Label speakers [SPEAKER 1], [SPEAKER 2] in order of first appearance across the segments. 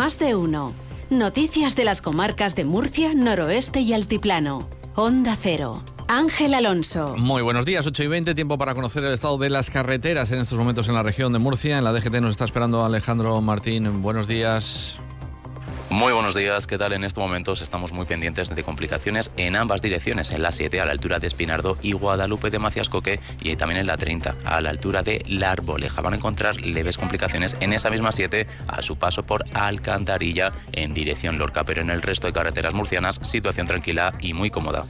[SPEAKER 1] Más de uno. Noticias de las comarcas de Murcia, Noroeste y Altiplano. Onda Cero. Ángel Alonso.
[SPEAKER 2] Muy buenos días, 8 y 20, tiempo para conocer el estado de las carreteras en estos momentos en la región de Murcia. En la DGT nos está esperando Alejandro Martín. Buenos días.
[SPEAKER 3] Muy buenos días, ¿qué tal? En estos momentos estamos muy pendientes de complicaciones en ambas direcciones, en la 7 a la altura de Espinardo y Guadalupe de Maciascoque y también en la 30 a la altura de La. Van a encontrar leves complicaciones en esa misma 7 a su paso por Alcantarilla en dirección Lorca, pero en el resto de carreteras murcianas situación tranquila y muy cómoda.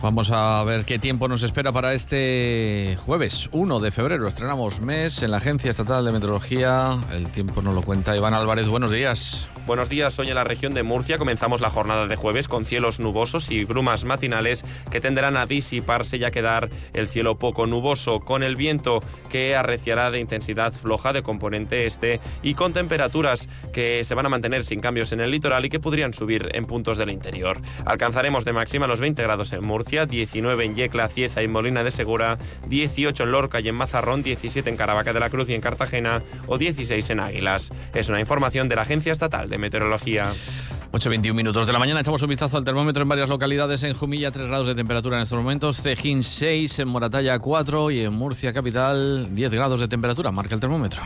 [SPEAKER 2] Vamos a ver qué tiempo nos espera para este jueves 1 de febrero. Estrenamos mes en la Agencia Estatal de Meteorología. El tiempo nos lo cuenta Iván Álvarez. Buenos días.
[SPEAKER 4] Buenos días, hoy en la región de Murcia comenzamos la jornada de jueves con cielos nubosos y brumas matinales que tenderán a disiparse y a quedar el cielo poco nuboso, con el viento que arreciará de intensidad floja de componente este y con temperaturas que se van a mantener sin cambios en el litoral y que podrían subir en puntos del interior. Alcanzaremos de máxima los 20 grados en Murcia, 19 en Yecla, Cieza y Molina de Segura, 18 en Lorca y en Mazarrón, 17 en Caravaca de la Cruz y en Cartagena o 16 en Águilas. Es una información de la Agencia Estatal de meteorología.
[SPEAKER 2] 8.21 minutos de la mañana, echamos un vistazo al termómetro en varias localidades. En Jumilla, 3 grados de temperatura en estos momentos. Cejín, 6. En Moratalla, 4. Y en Murcia, capital, 10 grados de temperatura. Marca el termómetro.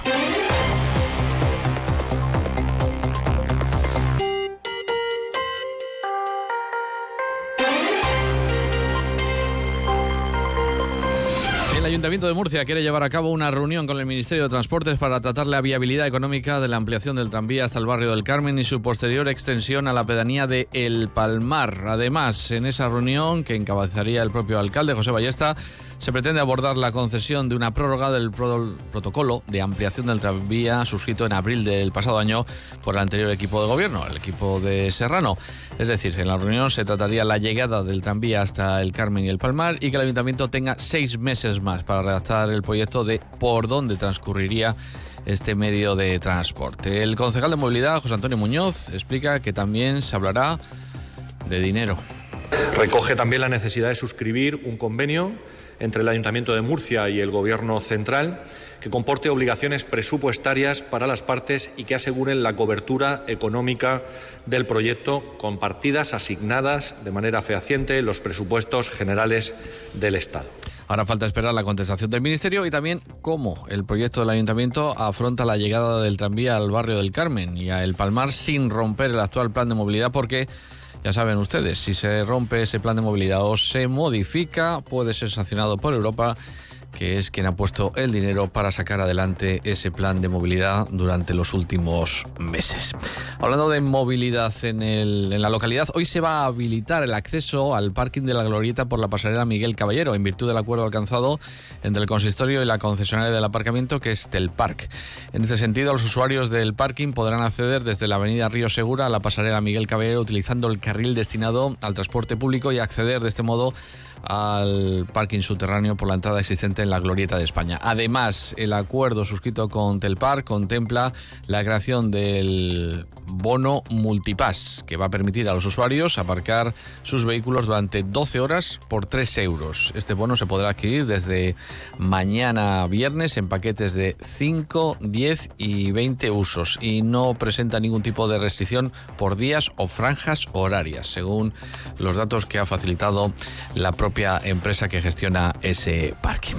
[SPEAKER 2] Ayuntamiento de Murcia quiere llevar a cabo una reunión con el Ministerio de Transportes para tratar la viabilidad económica de la ampliación del tranvía hasta el barrio del Carmen y su posterior extensión a la pedanía de El Palmar. Además, en esa reunión que encabezaría el propio alcalde José Ballesta, se pretende abordar la concesión de una prórroga del protocolo de ampliación del tranvía suscrito en abril del pasado año por el anterior equipo de gobierno, el equipo de Serrano. Es decir, en la reunión se trataría la llegada del tranvía hasta el Carmen y el Palmar y que el ayuntamiento tenga seis meses más para redactar el proyecto de por dónde transcurriría este medio de transporte. El concejal de movilidad, José Antonio Muñoz, explica que también se hablará de dinero.
[SPEAKER 5] Recoge también la necesidad de suscribir un convenio entre el Ayuntamiento de Murcia y el Gobierno central que comporte obligaciones presupuestarias para las partes y que aseguren la cobertura económica del proyecto con partidas asignadas de manera fehaciente en los presupuestos generales del Estado.
[SPEAKER 2] Ahora falta esperar la contestación del Ministerio y también cómo el proyecto del Ayuntamiento afronta la llegada del tranvía al barrio del Carmen y a El Palmar sin romper el actual plan de movilidad porque ya saben ustedes, si se rompe ese plan de movilidad o se modifica, puede ser sancionado por Europa que es quien ha puesto el dinero para sacar adelante ese plan de movilidad durante los últimos meses. Hablando de movilidad en, la localidad, hoy se va a habilitar el acceso al parking de la Glorieta por la pasarela Miguel Caballero, en virtud del acuerdo alcanzado entre el consistorio y la concesionaria del aparcamiento, que es Telpark. En este sentido, los usuarios del parking podrán acceder desde la avenida Río Segura a la pasarela Miguel Caballero utilizando el carril destinado al transporte público y acceder de este modo al parking subterráneo por la entrada existente en la Glorieta de España. Además, el acuerdo suscrito con Telpar contempla la creación del bono Multipass, que va a permitir a los usuarios aparcar sus vehículos durante 12 horas por 3 euros. Este bono se podrá adquirir desde mañana viernes en paquetes de 5, 10 y 20 usos y no presenta ningún tipo de restricción por días o franjas horarias, según los datos que ha facilitado la propia empresa que gestiona ese parking.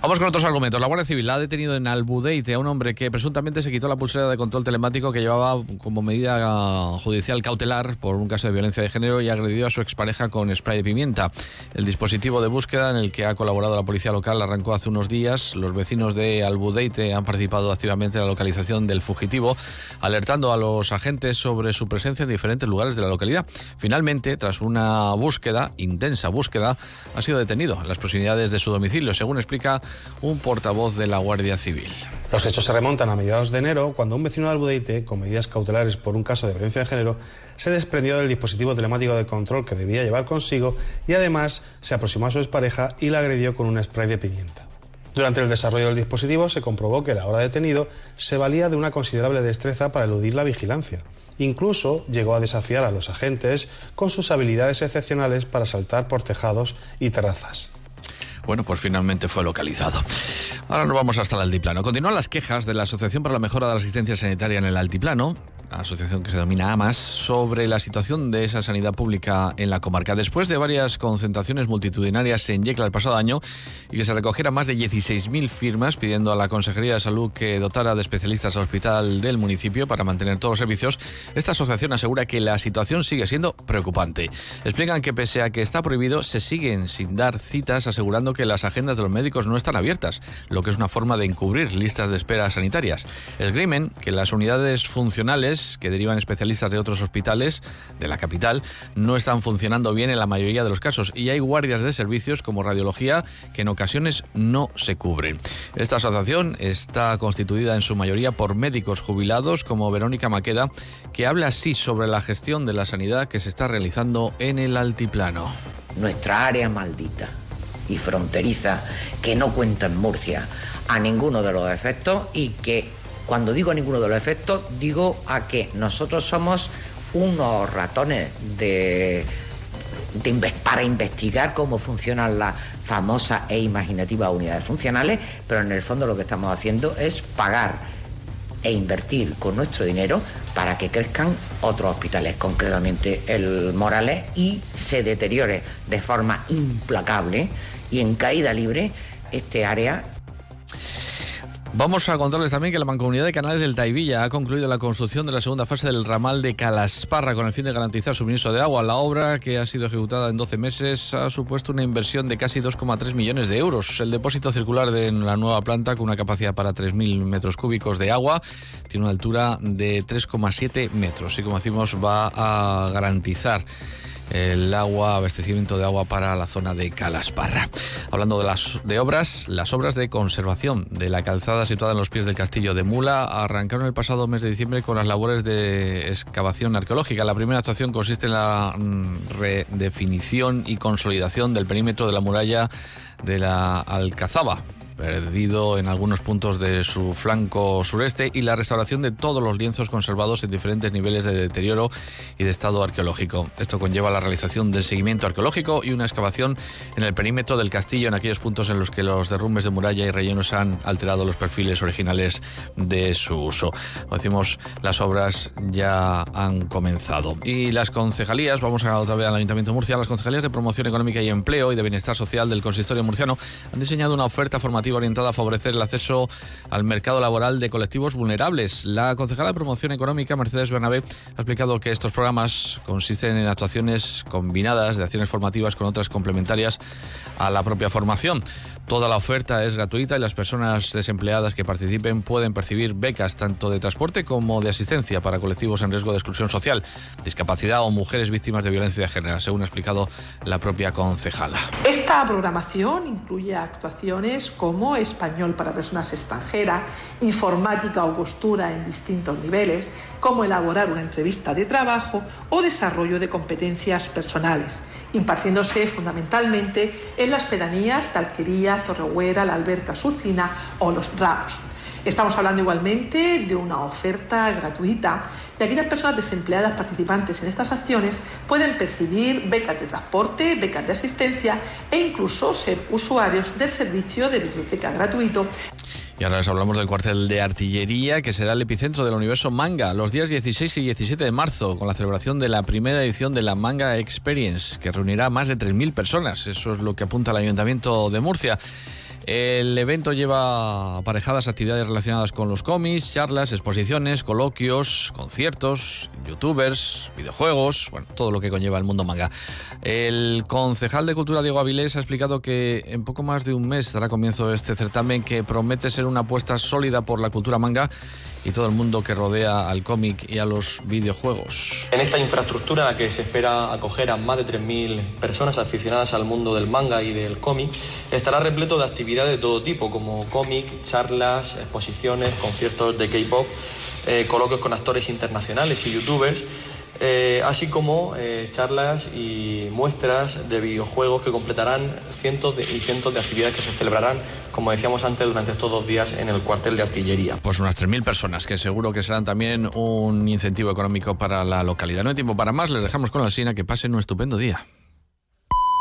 [SPEAKER 2] Vamos con otros argumentos. La Guardia Civil ha detenido en Albudeite a un hombre que presuntamente se quitó la pulsera de control telemático que llevaba como medida judicial cautelar por un caso de violencia de género y agredió a su expareja con spray de pimienta. El dispositivo de búsqueda en el que ha colaborado la policía local arrancó hace unos días. Los vecinos de Albudeite han participado activamente en la localización del fugitivo, alertando a los agentes sobre su presencia en diferentes lugares de la localidad. Finalmente, tras una búsqueda, intensa búsqueda, ha sido detenido en las proximidades de su domicilio, según explica un portavoz de la Guardia Civil.
[SPEAKER 6] Los hechos se remontan a mediados de enero, cuando un vecino de Albudeite, con medidas cautelares por un caso de violencia de género, se desprendió del dispositivo telemático de control que debía llevar consigo y además se aproximó a su expareja y la agredió con un spray de pimienta. Durante el desarrollo del dispositivo se comprobó que el ahora detenido se valía de una considerable destreza para eludir la vigilancia. Incluso llegó a desafiar a los agentes con sus habilidades excepcionales para saltar por tejados y terrazas.
[SPEAKER 2] Bueno, pues finalmente fue localizado. Ahora nos vamos hasta el altiplano. Continúan las quejas de la Asociación para la Mejora de la Asistencia Sanitaria en el Altiplano asociación que se denomina AMAS, sobre la situación de esa sanidad pública en la comarca. Después de varias concentraciones multitudinarias en Yecla el pasado año y que se recogieran más de 16.000 firmas pidiendo a la Consejería de Salud que dotara de especialistas al hospital del municipio para mantener todos los servicios, esta asociación asegura que la situación sigue siendo preocupante. Explican que pese a que está prohibido, se siguen sin dar citas asegurando que las agendas de los médicos no están abiertas, lo que es una forma de encubrir listas de espera sanitarias. Esgrimen que las unidades funcionales que derivan especialistas de otros hospitales de la capital no están funcionando bien en la mayoría de los casos y hay guardias de servicios como radiología que en ocasiones no se cubren. Esta asociación está constituida en su mayoría por médicos jubilados como Verónica Maqueda, que habla así sobre la gestión de la sanidad que se está realizando en el altiplano.
[SPEAKER 7] Nuestra área maldita y fronteriza que no cuenta en Murcia a ninguno de los efectos y que cuando digo ninguno de los efectos digo a que nosotros somos unos ratones para investigar cómo funcionan las famosas e imaginativas unidades funcionales, pero en el fondo lo que estamos haciendo es pagar e invertir con nuestro dinero para que crezcan otros hospitales, concretamente el Morales, y se deteriore de forma implacable y en caída libre este área
[SPEAKER 2] Vamos a contarles también que la Mancomunidad de Canales del Taivilla ha concluido la construcción de la segunda fase del ramal de Calasparra con el fin de garantizar suministro de agua. La obra, que ha sido ejecutada en 12 meses, ha supuesto una inversión de casi 2,3 millones de euros. El depósito circular de la nueva planta, con una capacidad para 3.000 metros cúbicos de agua, tiene una altura de 3,7 metros y, como decimos, va a garantizar el agua, abastecimiento de agua para la zona de Calasparra. Hablando de las de obras, las obras de conservación de la calzada situada en los pies del castillo de Mula arrancaron el pasado mes de diciembre con las labores de excavación arqueológica. La primera actuación consiste en la mm, redefinición y consolidación del perímetro de la muralla de la Alcazaba perdido en algunos puntos de su flanco sureste y la restauración de todos los lienzos conservados en diferentes niveles de deterioro y de estado arqueológico. Esto conlleva la realización del seguimiento arqueológico y una excavación en el perímetro del castillo en aquellos puntos en los que los derrumbes de muralla y rellenos han alterado los perfiles originales de su uso. Como decimos, las obras ya han comenzado. Y las concejalías, vamos a otra vez al Ayuntamiento de Murcia, las concejalías de promoción económica y empleo y de bienestar social del consistorio murciano han diseñado una oferta formativa orientada a favorecer el acceso al mercado laboral de colectivos vulnerables. La concejala de Promoción Económica, Mercedes Bernabé, ha explicado que estos programas consisten en actuaciones combinadas de acciones formativas con otras complementarias a la propia formación. Toda la oferta es gratuita y las personas desempleadas que participen pueden percibir becas tanto de transporte como de asistencia para colectivos en riesgo de exclusión social, discapacidad o mujeres víctimas de violencia de género, según ha explicado la propia concejala.
[SPEAKER 8] Esta programación incluye actuaciones como español para personas extranjeras, informática o costura en distintos niveles, como elaborar una entrevista de trabajo o desarrollo de competencias personales impartiéndose fundamentalmente en las pedanías Talquería, Torrehuera, La Alberca, Sucina o Los Ramos. Estamos hablando igualmente de una oferta gratuita y aquellas personas desempleadas participantes en estas acciones pueden percibir becas de transporte, becas de asistencia e incluso ser usuarios del servicio de biblioteca gratuito
[SPEAKER 2] y ahora les hablamos del cuartel de artillería, que será el epicentro del universo manga, los días 16 y 17 de marzo, con la celebración de la primera edición de la Manga Experience, que reunirá a más de 3.000 personas. Eso es lo que apunta el Ayuntamiento de Murcia. El evento lleva aparejadas actividades relacionadas con los cómics, charlas, exposiciones, coloquios, conciertos, youtubers, videojuegos, bueno, todo lo que conlleva el mundo manga. El concejal de Cultura Diego Avilés ha explicado que en poco más de un mes dará comienzo este certamen que promete ser una apuesta sólida por la cultura manga y todo el mundo que rodea al cómic y a los videojuegos.
[SPEAKER 9] En esta infraestructura en la que se espera acoger a más de 3.000 personas aficionadas al mundo del manga y del cómic, estará repleto de actividades de todo tipo, como cómic, charlas, exposiciones, conciertos de K-pop, eh, coloquios con actores internacionales y youtubers eh, así como eh, charlas y muestras de videojuegos que completarán cientos y cientos de actividades que se celebrarán, como decíamos antes, durante estos dos días en el cuartel de artillería.
[SPEAKER 2] Pues unas 3.000 personas, que seguro que serán también un incentivo económico para la localidad. No hay tiempo para más, les dejamos con la Sina, que pasen un estupendo día.